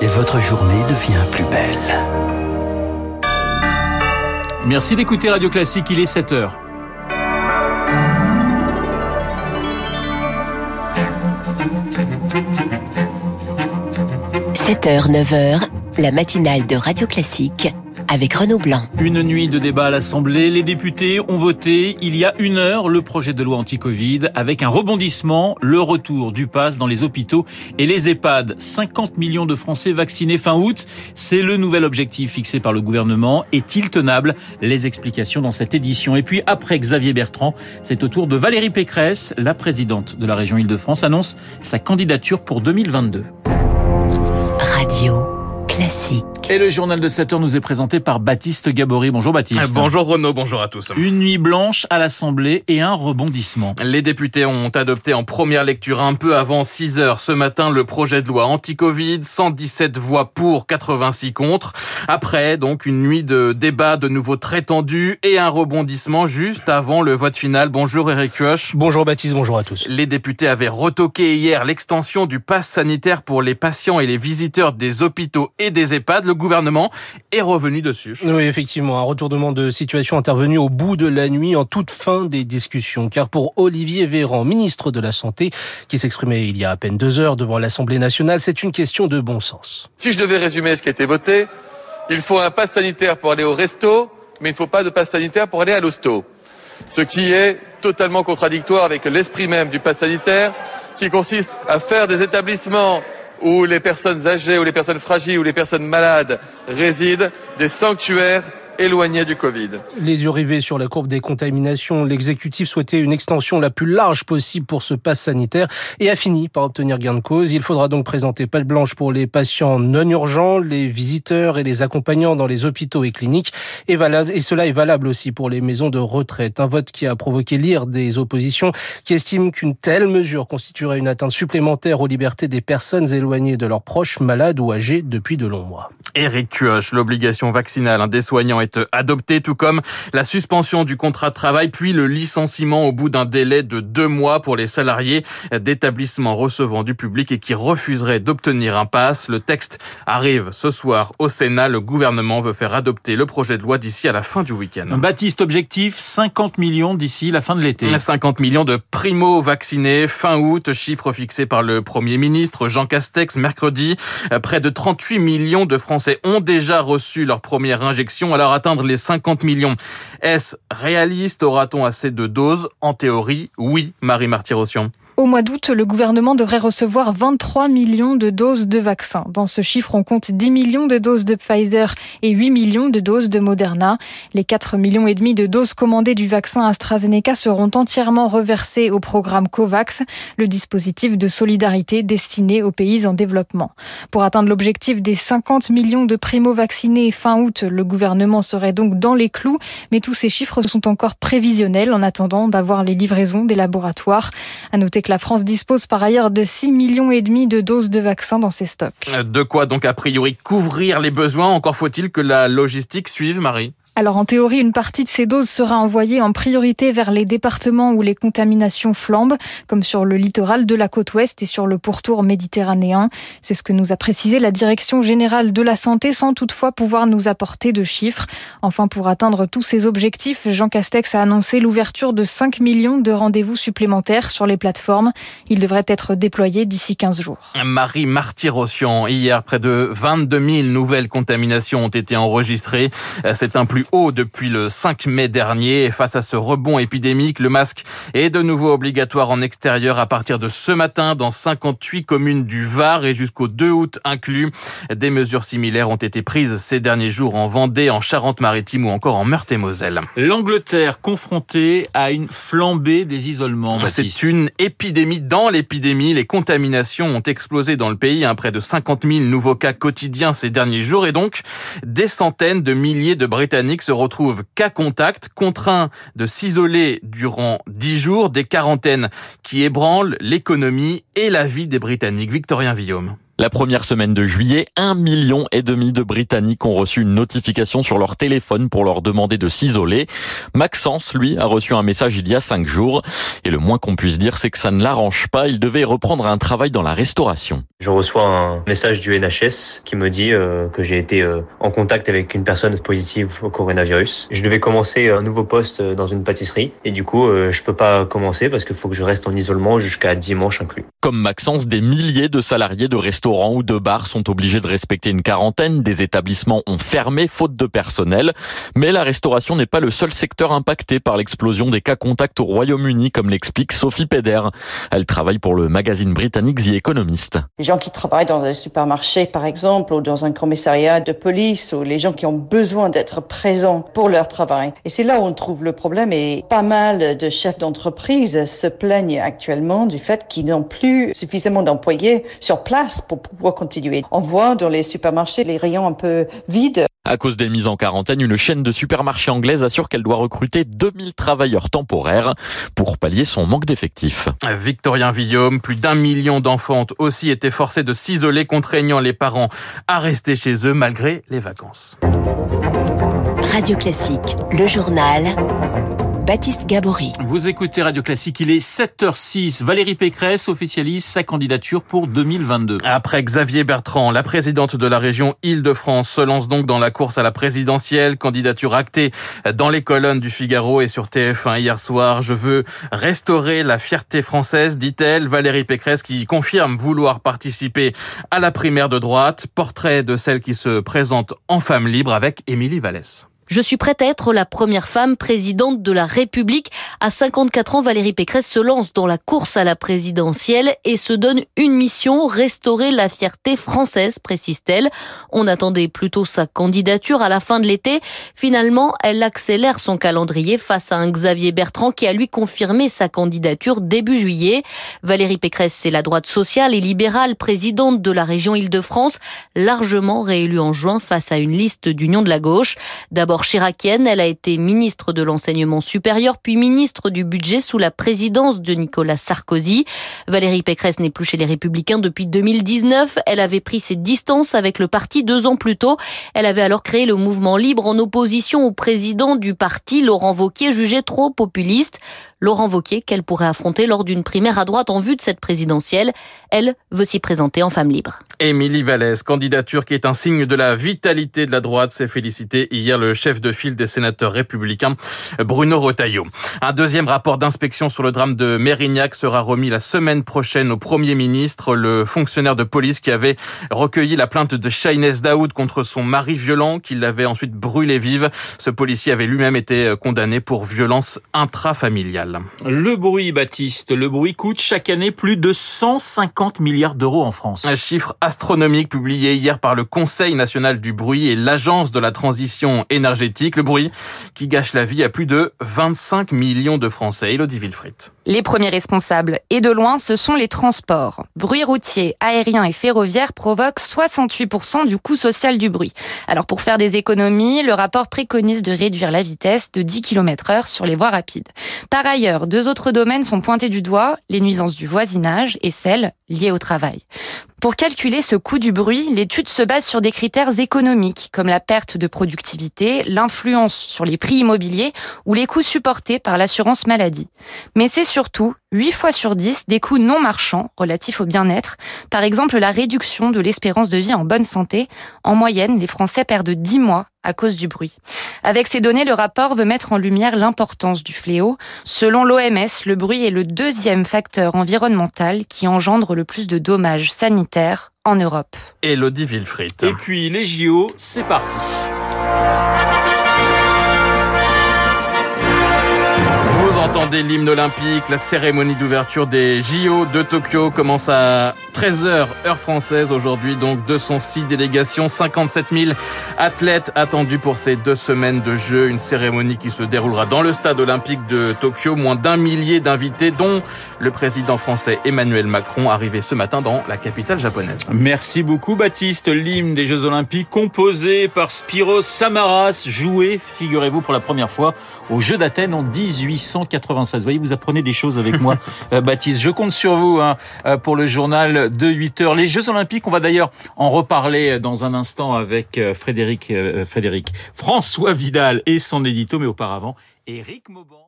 et votre journée devient plus belle. Merci d'écouter Radio Classique, il est 7 heures. – 7h, 9h, la matinale de Radio Classique avec Renaud Blanc. Une nuit de débat à l'Assemblée. Les députés ont voté il y a une heure le projet de loi anti-Covid avec un rebondissement, le retour du pass dans les hôpitaux et les EHPAD. 50 millions de Français vaccinés fin août. C'est le nouvel objectif fixé par le gouvernement. Est-il tenable? Les explications dans cette édition. Et puis après Xavier Bertrand, c'est au tour de Valérie Pécresse, la présidente de la région Île-de-France, annonce sa candidature pour 2022. Radio classique. Et le journal de 7 heures nous est présenté par Baptiste Gabory. Bonjour Baptiste. Euh, bonjour Renaud, bonjour à tous. Une nuit blanche à l'Assemblée et un rebondissement. Les députés ont adopté en première lecture un peu avant 6 heures ce matin le projet de loi anti-Covid, 117 voix pour, 86 contre. Après, donc, une nuit de débat de nouveau très tendu et un rebondissement juste avant le vote final. Bonjour Eric Kioch. Bonjour Baptiste, bonjour à tous. Les députés avaient retoqué hier l'extension du pass sanitaire pour les patients et les visiteurs des hôpitaux et des EHPAD gouvernement est revenu dessus. Oui, effectivement, un retournement de situation intervenu au bout de la nuit, en toute fin des discussions. Car pour Olivier Véran, ministre de la Santé, qui s'exprimait il y a à peine deux heures devant l'Assemblée nationale, c'est une question de bon sens. Si je devais résumer ce qui a été voté, il faut un pass sanitaire pour aller au resto, mais il ne faut pas de pass sanitaire pour aller à l'hosto. Ce qui est totalement contradictoire avec l'esprit même du pass sanitaire, qui consiste à faire des établissements où les personnes âgées, ou les personnes fragiles, ou les personnes malades résident, des sanctuaires éloigné du Covid. Les yeux rivés sur la courbe des contaminations, l'exécutif souhaitait une extension la plus large possible pour ce pass sanitaire et a fini par obtenir gain de cause. Il faudra donc présenter patte blanche pour les patients non urgents, les visiteurs et les accompagnants dans les hôpitaux et cliniques. Et, valable, et cela est valable aussi pour les maisons de retraite. Un vote qui a provoqué l'ire des oppositions qui estiment qu'une telle mesure constituerait une atteinte supplémentaire aux libertés des personnes éloignées de leurs proches, malades ou âgés depuis de longs mois. Eric Kioch, l'obligation vaccinale des soignants est adoptée, tout comme la suspension du contrat de travail, puis le licenciement au bout d'un délai de deux mois pour les salariés d'établissements recevant du public et qui refuseraient d'obtenir un pass. Le texte arrive ce soir au Sénat. Le gouvernement veut faire adopter le projet de loi d'ici à la fin du week-end. Baptiste, objectif 50 millions d'ici la fin de l'été. 50 millions de primo-vaccinés fin août, chiffre fixé par le Premier ministre Jean Castex mercredi. Près de 38 millions de Français ont déjà reçu leur première injection. Alors atteindre les 50 millions, est-ce réaliste? Aura-t-on assez de doses? En théorie, oui, Marie Martyrossian. Au mois d'août, le gouvernement devrait recevoir 23 millions de doses de vaccins. Dans ce chiffre, on compte 10 millions de doses de Pfizer et 8 millions de doses de Moderna. Les 4 millions et demi de doses commandées du vaccin AstraZeneca seront entièrement reversées au programme COVAX, le dispositif de solidarité destiné aux pays en développement. Pour atteindre l'objectif des 50 millions de primo-vaccinés fin août, le gouvernement serait donc dans les clous, mais tous ces chiffres sont encore prévisionnels en attendant d'avoir les livraisons des laboratoires. À noter la France dispose par ailleurs de 6 millions et demi de doses de vaccins dans ses stocks. De quoi donc a priori couvrir les besoins? Encore faut-il que la logistique suive, Marie alors en théorie, une partie de ces doses sera envoyée en priorité vers les départements où les contaminations flambent, comme sur le littoral de la côte ouest et sur le pourtour méditerranéen. C'est ce que nous a précisé la Direction générale de la santé sans toutefois pouvoir nous apporter de chiffres. Enfin, pour atteindre tous ces objectifs, Jean Castex a annoncé l'ouverture de 5 millions de rendez-vous supplémentaires sur les plateformes. Ils devraient être déployés d'ici 15 jours. Marie Martyrossian, hier, près de 22 000 nouvelles contaminations ont été enregistrées. C'est un plus haut depuis le 5 mai dernier. Et face à ce rebond épidémique, le masque est de nouveau obligatoire en extérieur à partir de ce matin dans 58 communes du Var et jusqu'au 2 août inclus. Des mesures similaires ont été prises ces derniers jours en Vendée, en Charente-Maritime ou encore en Meurthe-et-Moselle. L'Angleterre confrontée à une flambée des isolements. C'est une épidémie dans l'épidémie. Les contaminations ont explosé dans le pays. Hein, près de 50 000 nouveaux cas quotidiens ces derniers jours et donc des centaines de milliers de Britanniques se retrouvent cas contact, contraints de s'isoler durant dix jours, des quarantaines qui ébranlent l'économie et la vie des Britanniques. Victorien Villaume. La première semaine de juillet, un million et demi de Britanniques ont reçu une notification sur leur téléphone pour leur demander de s'isoler. Maxence, lui, a reçu un message il y a cinq jours. Et le moins qu'on puisse dire, c'est que ça ne l'arrange pas. Il devait reprendre un travail dans la restauration. Je reçois un message du NHS qui me dit euh, que j'ai été euh, en contact avec une personne positive au coronavirus. Je devais commencer un nouveau poste dans une pâtisserie et du coup, euh, je peux pas commencer parce qu'il faut que je reste en isolement jusqu'à dimanche inclus. Comme Maxence, des milliers de salariés de restaurants ou de bars sont obligés de respecter une quarantaine. Des établissements ont fermé faute de personnel. Mais la restauration n'est pas le seul secteur impacté par l'explosion des cas contacts au Royaume-Uni, comme l'explique Sophie Peder. Elle travaille pour le magazine britannique The Economist gens qui travaillent dans un supermarché, par exemple, ou dans un commissariat de police, ou les gens qui ont besoin d'être présents pour leur travail. Et c'est là où on trouve le problème. Et pas mal de chefs d'entreprise se plaignent actuellement du fait qu'ils n'ont plus suffisamment d'employés sur place pour pouvoir continuer. On voit dans les supermarchés les rayons un peu vides. À cause des mises en quarantaine, une chaîne de supermarchés anglaise assure qu'elle doit recruter 2000 travailleurs temporaires pour pallier son manque d'effectifs. Victorien Villaume, plus d'un million d'enfants ont aussi été forcés de s'isoler, contraignant les parents à rester chez eux malgré les vacances. Radio Classique, le journal. Baptiste Gabory. Vous écoutez Radio Classique, il est 7h06. Valérie Pécresse officialise sa candidature pour 2022. Après Xavier Bertrand, la présidente de la région Île-de-France se lance donc dans la course à la présidentielle. Candidature actée dans les colonnes du Figaro et sur TF1 hier soir. Je veux restaurer la fierté française, dit-elle. Valérie Pécresse qui confirme vouloir participer à la primaire de droite. Portrait de celle qui se présente en femme libre avec Émilie Vallès. Je suis prête à être la première femme présidente de la République. À 54 ans, Valérie Pécresse se lance dans la course à la présidentielle et se donne une mission, restaurer la fierté française, précise-t-elle. On attendait plutôt sa candidature à la fin de l'été. Finalement, elle accélère son calendrier face à un Xavier Bertrand qui a lui confirmé sa candidature début juillet. Valérie Pécresse, c'est la droite sociale et libérale présidente de la région Île-de-France, largement réélue en juin face à une liste d'union de la gauche. D'abord chiracienne, elle a été ministre de l'enseignement supérieur, puis ministre du budget sous la présidence de Nicolas Sarkozy. Valérie Pécresse n'est plus chez les Républicains depuis 2019. Elle avait pris ses distances avec le parti deux ans plus tôt. Elle avait alors créé le mouvement libre en opposition au président du parti, Laurent Wauquiez, jugé trop populiste. Laurent Wauquiez qu'elle pourrait affronter lors d'une primaire à droite en vue de cette présidentielle. Elle veut s'y présenter en femme libre. Émilie Vallès, candidature qui est un signe de la vitalité de la droite, s'est félicité hier le chef de file des sénateurs républicains, Bruno Retailleau. Un deuxième rapport d'inspection sur le drame de Mérignac sera remis la semaine prochaine au Premier ministre. Le fonctionnaire de police qui avait recueilli la plainte de Shaines Daoud contre son mari violent, qui l'avait ensuite brûlé vive. Ce policier avait lui-même été condamné pour violence intrafamiliale. Le bruit, Baptiste, le bruit coûte chaque année plus de 150 milliards d'euros en France. Un chiffre astronomique publié hier par le Conseil national du bruit et l'Agence de la transition énergétique. Le bruit qui gâche la vie à plus de 25 millions de Français. Elodie Wilfried. Les premiers responsables, et de loin, ce sont les transports. Bruit routier, aérien et ferroviaire provoquent 68% du coût social du bruit. Alors pour faire des économies, le rapport préconise de réduire la vitesse de 10 km heure sur les voies rapides. Par ailleurs, deux autres domaines sont pointés du doigt, les nuisances du voisinage et celles liées au travail. Pour calculer ce coût du bruit, l'étude se base sur des critères économiques comme la perte de productivité, l'influence sur les prix immobiliers ou les coûts supportés par l'assurance maladie. Mais c'est surtout 8 fois sur 10 des coûts non marchands relatifs au bien-être, par exemple la réduction de l'espérance de vie en bonne santé. En moyenne, les Français perdent 10 mois à cause du bruit. Avec ces données, le rapport veut mettre en lumière l'importance du fléau. Selon l'OMS, le bruit est le deuxième facteur environnemental qui engendre le plus de dommages sanitaires en Europe. Elodie Wilfried. Et puis les JO, c'est parti. Entendez l'hymne olympique, la cérémonie d'ouverture des JO de Tokyo commence à 13h heure française aujourd'hui, donc 206 délégations, 57 000 athlètes attendus pour ces deux semaines de jeux, une cérémonie qui se déroulera dans le stade olympique de Tokyo, moins d'un millier d'invités, dont le président français Emmanuel Macron, arrivé ce matin dans la capitale japonaise. Merci beaucoup Baptiste, l'hymne des Jeux olympiques composé par Spiros Samaras, joué, figurez-vous, pour la première fois aux Jeux d'Athènes en 1880. 96. Vous voyez, vous apprenez des choses avec moi, euh, Baptiste. Je compte sur vous hein, euh, pour le journal de 8 heures. Les Jeux Olympiques, on va d'ailleurs en reparler dans un instant avec Frédéric, Frédéric François Vidal et son édito, mais auparavant, Éric Mauban.